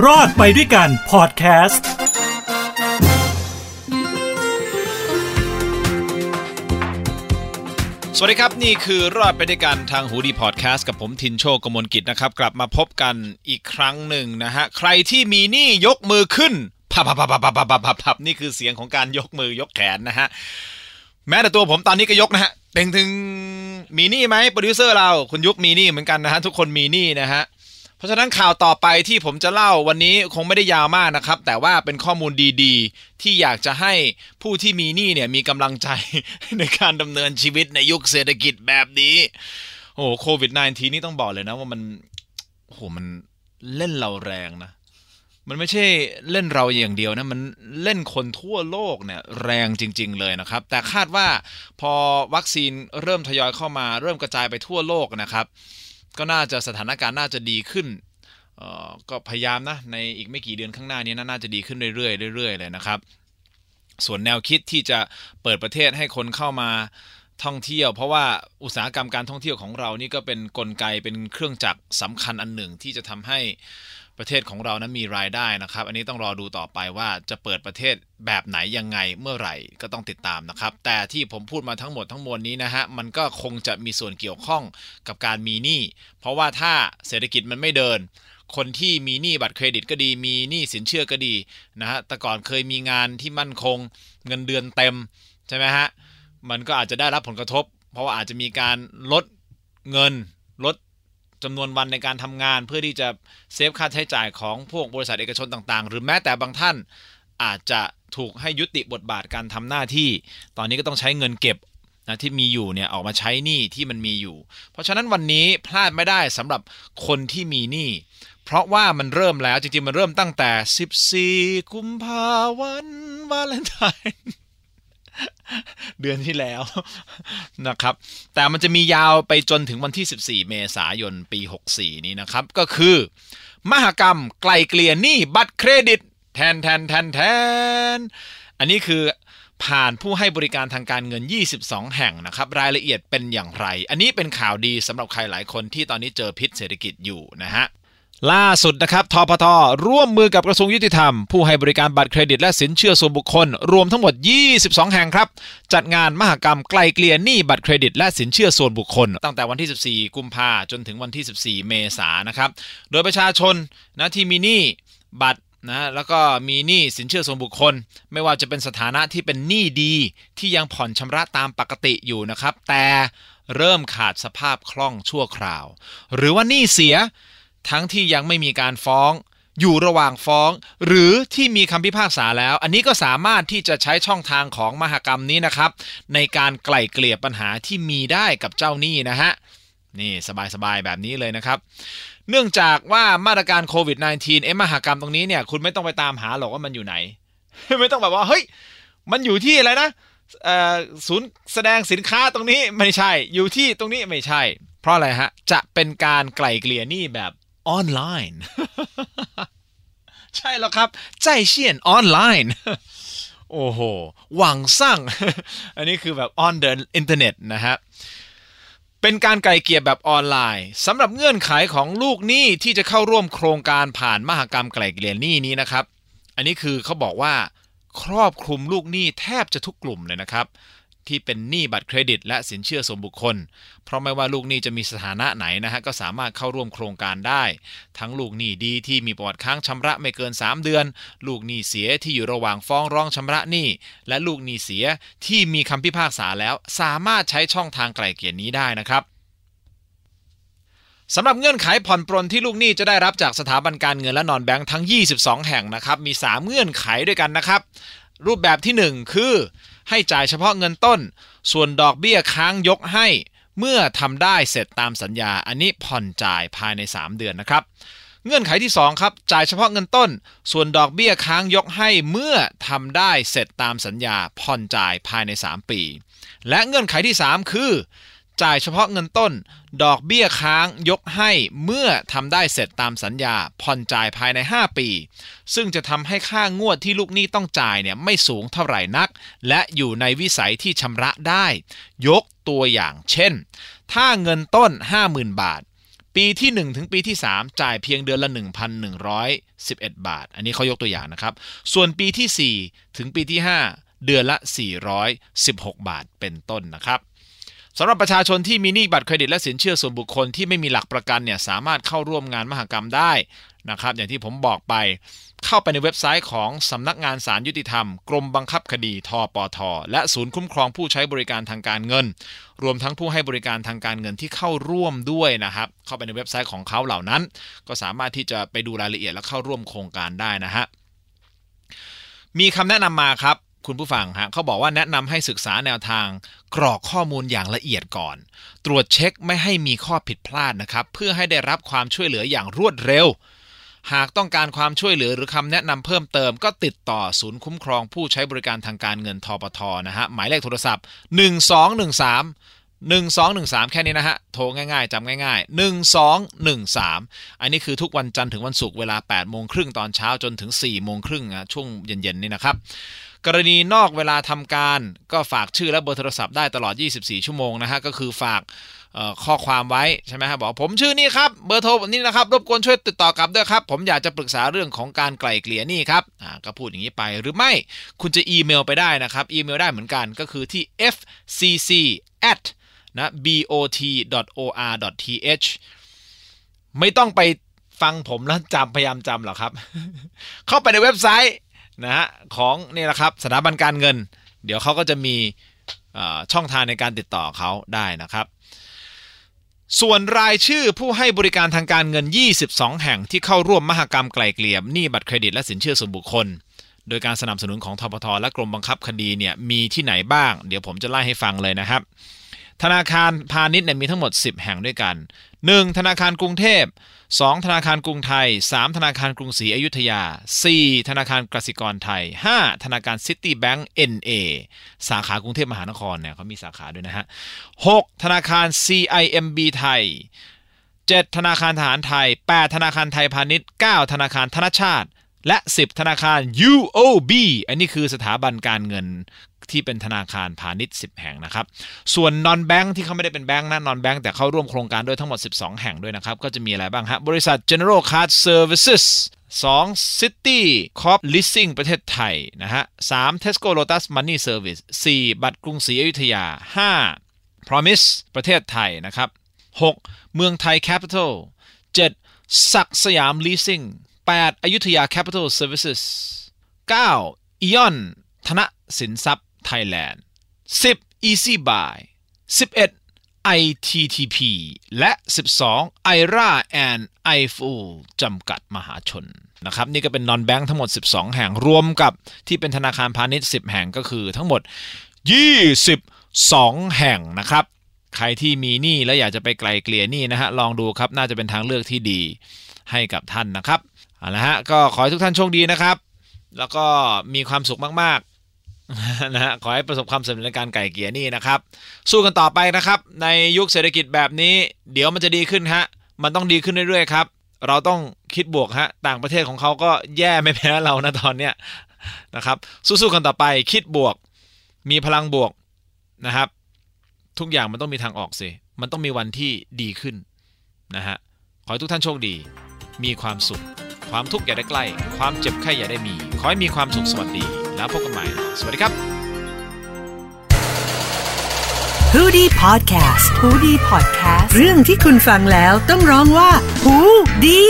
รอดไปด้วยกันพอดแคสต์สวัสดีครับ นี่คือรอดไปด้วยกันทางหูดีพอดแคสต์กับผมทินโชคกมลกิจนะครับ กลับมาพบกันอีกครั้งหนึ่งนะฮะ ใครที่มีหนี้ยกมือขึ้นพรึ่บพรึ่บพรึ่บพรึ่บพรึ่บพรึ่บพรึ่บนี่คือเสียงของการยกมือยกแขนนะฮะ แม้แต่ตัวผมตอนนี้ก็ยกนะฮะเป็นถึงมีหนี้ไหมโปรดิวเซอร์เราคุณยุคมีหนี้เหมือนกันนะฮะทุกคนมีหนี้นะฮะ ราะฉะนั้นข่าวต่อไปที่ผมจะเล่าวันนี้คงไม่ได้ยาวมากนะครับ แต่ว่าเป็นข้อมูลดีๆ ที่อยากจะให้ผู้ที่มีหนี้เนี่ยมีกำลังใจในการดำเนินชีวิตในยุคเศรษฐกิจแบบนี้ โอ้โควิด -19 นี่ต้องบอกเลยนะว่ามันโอ้โหมันเล่นเราแรงนะ มันไม่ใช่เล่นเราอย่างเดียวนะ มันเล่นคนทั่วโลกเนี่ยแรงจริง ๆ เลยนะครับ แต่คาดว่าพอวัคซีนเริ่มทยอยเข้ามา เริ่มกระจายไปทั่วโลกนะครับ ก็น่าจะสถานการณ์น่าจะดีขึ้นก็พยายามนะในอีกไม่กี่เดือนข้างหน้านี้น่าจะดีขึ้นเรื่อยๆเรื่อยๆเลยนะครับ ส่วนแนวคิดที่จะเปิดประเทศให้คนเข้ามาท่องเที่ยว เพราะว่าอุตสาหกรรมการท่องเที่ยวของเรานี่ก็เป็นนกลไกเป็นเครื่องจักรสำคัญอันหนึ่งที่จะทำให้ ประเทศของเรานั้นมีรายได้นะครับ อันนี้ต้องรอดูต่อไปว่าจะเปิดประเทศแบบไหนยังไงเมื่อไหร่ก็ต้องติดตามนะครับ แต่ที่ผมพูดมาทั้งหมดทั้งมวลนี้นะฮะมันก็คงจะมีส่วนเกี่ยวข้องกับการมีหนี้ เพราะว่าถ้าเศรษฐกิจมันไม่เดิน คนที่มีหนี้บัตรเครดิตก็ดี มีหนี้สินเชื่อก็ดีนะฮะแต่ก่อนเคยมีงานที่มั่นคง เงินเดือนเต็มใช่ไหมฮะมันก็อาจจะได้รับผลกระทบ เพราะว่าอาจจะมีการลดเงินลด จำนวนวันในการทำงาน เพื่อที่จะเซฟค่าใช้จ่ายของพวกบริษัทเอกชนต่างๆ หรือแม้แต่บางท่านอาจจะถูกให้ยุติบทบาทการทำหน้าที่ ตอนนี้ก็ต้องใช้เงินเก็บนะที่มีอยู่เนี่ยออกมาใช้หนี้ที่มันมีอยู่ เพราะฉะนั้นวันนี้พลาดไม่ได้สำหรับคนที่มีหนี้เพราะว่ามันเริ่มแล้วจริงๆ มันเริ่มตั้งแต่ 14 กุมภาวันวาเลนไทน์ เดือนที่แล้วนะครับ แต่มันจะมียาวไปจนถึงวันที่ 14 เมษายนปี 64 นี้นะครับ ก็คือ มหกรรมไกลเกลี่ยหนี้บัตรเครดิต แทนแทนแทนแทน อันนี้คือผ่านผู้ให้บริการทางการเงิน 22 แห่งนะครับ รายละเอียดเป็นอย่างไร อันนี้เป็นข่าวดีสำหรับใครหลายคนที่ตอนนี้เจอพิษเศรษฐกิจอยู่นะฮะ ล่าสุดนะครับทพทร่วมมือกับกระทรวงยุติธรรม ผู้ให้บริการบัตรเครดิตและสินเชื่อส่วนบุคคล รวมทั้งหมด 22 แห่งครับ จัดงานมหกรรมไกลเกลี่ยหนี้บัตรเครดิตและสินเชื่อส่วนบุคคล ตั้งแต่วันที่ 14 กุมภาจนถึงวันที่ 14 เมษายนนะครับ โดยประชาชนนะที่มีหนี้บัตรนะแล้วก็มีหนี้สินเชื่อส่วนบุคคล ไม่ว่าจะเป็นสถานะที่เป็นหนี้ดีที่ยังผ่อนชำระตามปกติอยู่นะครับ แต่เริ่มขาดสภาพคล่องชั่วคราว หรือว่าหนี้เสีย ทั้งที่ยังไม่มีการฟ้อง อยู่ระหว่างฟ้อง หรือที่มีคำพิพากษาแล้ว อันนี้ก็สามารถที่จะใช้ช่องทางของมหกรรมนี้นะครับ ในการไกล่เกลี่ยปัญหาที่มีได้กับเจ้าหนี้นะฮะนี่สบายๆแบบนี้เลยนะครับ เนื่องจากว่ามาตรการโควิด -19 เอ็มมหกรรมตรงนี้เนี่ยคุณไม่ต้องไปตามหาหรอกว่ามันอยู่ไหน ไม่ต้องแบบว่าเฮ้ยมันอยู่ที่อะไรนะศูนย์แสดงสินค้าตรงนี้ไม่ใช่ อยู่ที่ตรงนี้ไม่ใช่ เพราะอะไรฮะ จะเป็นการไกล่เกลี่ยหนี้แบบ ออนไลน์ ใช่แล้วครับ ใจเชียนออนไลน์ โอ้โห หวังสร้าง อันนี้คือแบบ on the internet นะฮะเป็นการไกลเกี่ยแบบออนไลน์สำหรับเงื่อนไขของลูกหนี้ที่จะเข้าร่วมโครงการผ่านมหกรรมไกลเกลี่ยหนี้นี้นะครับ อันนี้คือเขาบอกว่า ครอบคลุมลูกหนี้แทบจะทุกกลุ่มเลยนะครับ ที่เป็นหนี้บัตรเครดิต และสินเชื่อส่วนบุคคล เพราะไม่ว่าลูกหนี้จะมีสถานะไหนนะฮะก็สามารถเข้าร่วมโครงการได้ ทั้งลูกหนี้ดีที่มีประวัติค้างชำระไม่เกิน 3 เดือน ลูกหนี้เสียที่อยู่ระหว่างฟ้องร้องชำระหนี้ และลูกหนี้เสียที่มีคำพิพากษาแล้ว สามารถใช้ช่องทางไกล่เกลี่ยนี้ได้นะครับสำหรับเงื่อนไขผ่อนปรนที่ลูกหนี้จะได้รับจากสถาบันการเงินและนอนแบงค์ทั้ง 22 แห่งนะครับ มี 3 เงื่อนไขด้วยกันนะครับ รูปแบบที่ 1 คือ ให้จ่ายเฉพาะเงินต้น ส่วนดอกเบี้ยค้างยกให้ เมื่อทำได้เสร็จตามสัญญา อันนี้ผ่อนจ่ายภายใน 3 เดือนนะครับ เงื่อนไขที่ 2 ครับ จ่ายเฉพาะเงินต้น ส่วนดอกเบี้ยค้างยกให้ เมื่อทำได้เสร็จตามสัญญา ผ่อนจ่ายภายใน 3 ปี และเงื่อนไขที่ 3 คือ จ่ายเฉพาะเงินต้น ดอกเบี้ยค้างยกให้เมื่อทำได้เสร็จตามสัญญา ผ่อนจ่ายภายใน 5 ปี ซึ่งจะทำให้ค่างวดที่ลูกหนี้ต้องจ่ายเนี่ยไม่สูงเท่าไหร่นัก และอยู่ในวิสัยที่ชำระได้ ยกตัวอย่างเช่น ถ้าเงินต้น 50,000 บาท ปีที่ 1 ถึงปีที่ 3 จ่ายเพียงเดือนละ 1,111 บาท อันนี้เขายกตัวอย่างนะครับ ส่วนปีที่ 4 ถึงปีที่ 5 เดือนละ 416 บาทเป็นต้นนะครับ สำหรับประชาชนที่มีหนี้บัตรเครดิตและสินเชื่อส่วนบุคคลที่ไม่มีหลักประกันเนี่ยสามารถเข้าร่วมงานมหกรรมได้นะครับอย่างที่ผมบอกไป เข้าไปในเว็บไซต์ของสำนักงานสารยุติธรรม กรมบังคับคดีทปท และศูนย์คุ้มครองผู้ใช้บริการทางการเงิน รวมทั้งผู้ให้บริการทางการเงินที่เข้าร่วมด้วยนะครับ เข้าไปในเว็บไซต์ของเขาเหล่านั้น ก็สามารถที่จะไปดูรายละเอียดและเข้าร่วมโครงการได้นะฮะมีคำแนะนำมาครับ คุณผู้ฟังฮะเขาบอกว่าแนะนำให้ศึกษาแนวทาง กรอกข้อมูลอย่างละเอียดก่อน ตรวจเช็คไม่ให้มีข้อผิดพลาดนะครับ เพื่อให้ได้รับความช่วยเหลืออย่างรวดเร็ว หากต้องการความช่วยเหลือหรือคำแนะนำเพิ่มเติม ก็ติดต่อศูนย์คุ้มครองผู้ใช้บริการทางการเงินทปทนะฮะหมายเลขโทรศัพท์ 1213 1213 แค่นี้นะฮะ โทรง่ายๆจำง่ายๆ 1213 อันนี้คือทุกวันจันทร์ถึงวันศุกร์เวลา8โมงครึ่งตอนเช้าจนถึง4โมงครึ่งนะช่วงเย็นๆนี่นะครับ กรณีนอกเวลาทำการ ก็ฝากชื่อและเบอร์โทรศัพท์ได้ตลอด 24 ชั่วโมงนะฮะก็คือฝากข้อความไว้ใช่ไหมครับบอกผมชื่อนี่ครับเบอร์โทรนี้นะครับรบกวนช่วยติดต่อกลับด้วยครับ ผมอยากจะปรึกษาเรื่องของการไกล่เกลี่ยนี่ครับก็พูดอย่างนี้ไปหรือไม่คุณจะอีเมลไปได้นะครับอีเมลได้เหมือนกันก็คือที่ fcc at นะ bot.or.th ไม่ต้องไปฟังผมแล้วจำพยายามจำหรอครับ เข้าไปในเว็บไซต์ นะฮะของนี่แหละครับสถาบันการเงิน เดี๋ยวเขาก็จะมีช่องทางในการติดต่อเขาได้นะครับ ส่วนรายชื่อผู้ให้บริการทางการเงิน 22 แห่งที่เข้าร่วมมหกรรมไกล่เกลี่ยหนี้บัตรเครดิตและสินเชื่อส่วนบุคคล โดยการสนับสนุนของทบทและกรมบังคับคดีเนี่ยมีที่ไหนบ้าง เดี๋ยวผมจะไล่ให้ฟังเลยนะครับ ธนาคารพาณิชย์เนี่ยมีทั้งหมด 10 แห่งด้วยกัน 1. ธนาคารกรุงเทพ 2. ธนาคารกรุงไทย 3. ธนาคารกรุงศรีอยุธยา 4. ธนาคารกสิกรไทย 5. ธนาคารซิตี้แบงก์ NA สาขากรุงเทพมหานครเนี่ยเขามีสาขาด้วยนะฮะ 6. ธนาคาร CIMB ไทย 7. ธนาคารทหารไทย 8. ธนาคารไทยพาณิชย์ 9. ธนาคารธนชาติและ 10 ธนาคาร UOB อันนี้คือสถาบันการเงิน ที่เป็นธนาคารพาณิชย์ 10 แห่งนะครับ ส่วนนอนแบงค์ที่เขาไม่ได้เป็นแบงค์นะนอนแบงค์แต่เข้าร่วมโครงการด้วยทั้งหมด 12 แห่งด้วยนะครับ ก็จะมีอะไรบ้างฮะบริษัท General Card Services 2 City Corp Leasing ประเทศไทยนะฮะ 3 Tesco Lotus Money Service 4 บัตรกรุงศรีอยุธยา 5 Promise ประเทศไทยนะครับ 6. เมืองไทย Capital 7. ศักสยาม Leasing 8. อยุธยา Capital Services 9. Eon ธนสินทรัพย์ Thailand 10 Easy Buy 11 ITTP และ 12 IRA and iFull จำกัดมหาชนนะครับนี่ก็เป็นนอนแบงค์ทั้งหมด 12 แห่งรวมกับที่เป็นธนาคารพาณิชย์ 10 แห่งก็คือทั้งหมด 22 แห่งนะครับใครที่มีหนี้แล้วอยากจะไปไกลเกลี่ยหนี้นะฮะลองดูครับน่าจะเป็นทางเลือกที่ดีให้กับท่านนะครับเอาละฮะก็ขอให้ทุกท่านโชคดีนะครับ แล้วก็มีความสุขมาก นะฮะขอให้ประสบความสำเร็จในการไก่เกียร์นี่นะครับ สู้กันต่อไปนะครับ ในยุคเศรษฐกิจแบบนี้ เดี๋ยวมันจะดีขึ้นฮะมันต้องดีขึ้นเรื่อยๆครับ เราต้องคิดบวกฮะต่างประเทศของเขาก็แย่ไม่แพ้เรานะตอนเนี้ยนะครับ สู้ๆกันต่อไปคิดบวก มีพลังบวกนะครับ ทุกอย่างมันต้องมีทางออกสิมันต้องมีวันที่ดีขึ้นนะฮะขอให้ทุกท่านโชคดี มีความสุข ความทุกข์อย่าได้ใกล้ ความเจ็บไข้อย่าได้มี ขอให้มีความสุขสวัสดี แล้วพบกันใหม่ สวัสดีครับ h o ดี้พอดแคสต์ฮูดี้พอดแคสต์เรื่องที่คุณฟังแล้วต้องร้องว่าหูดี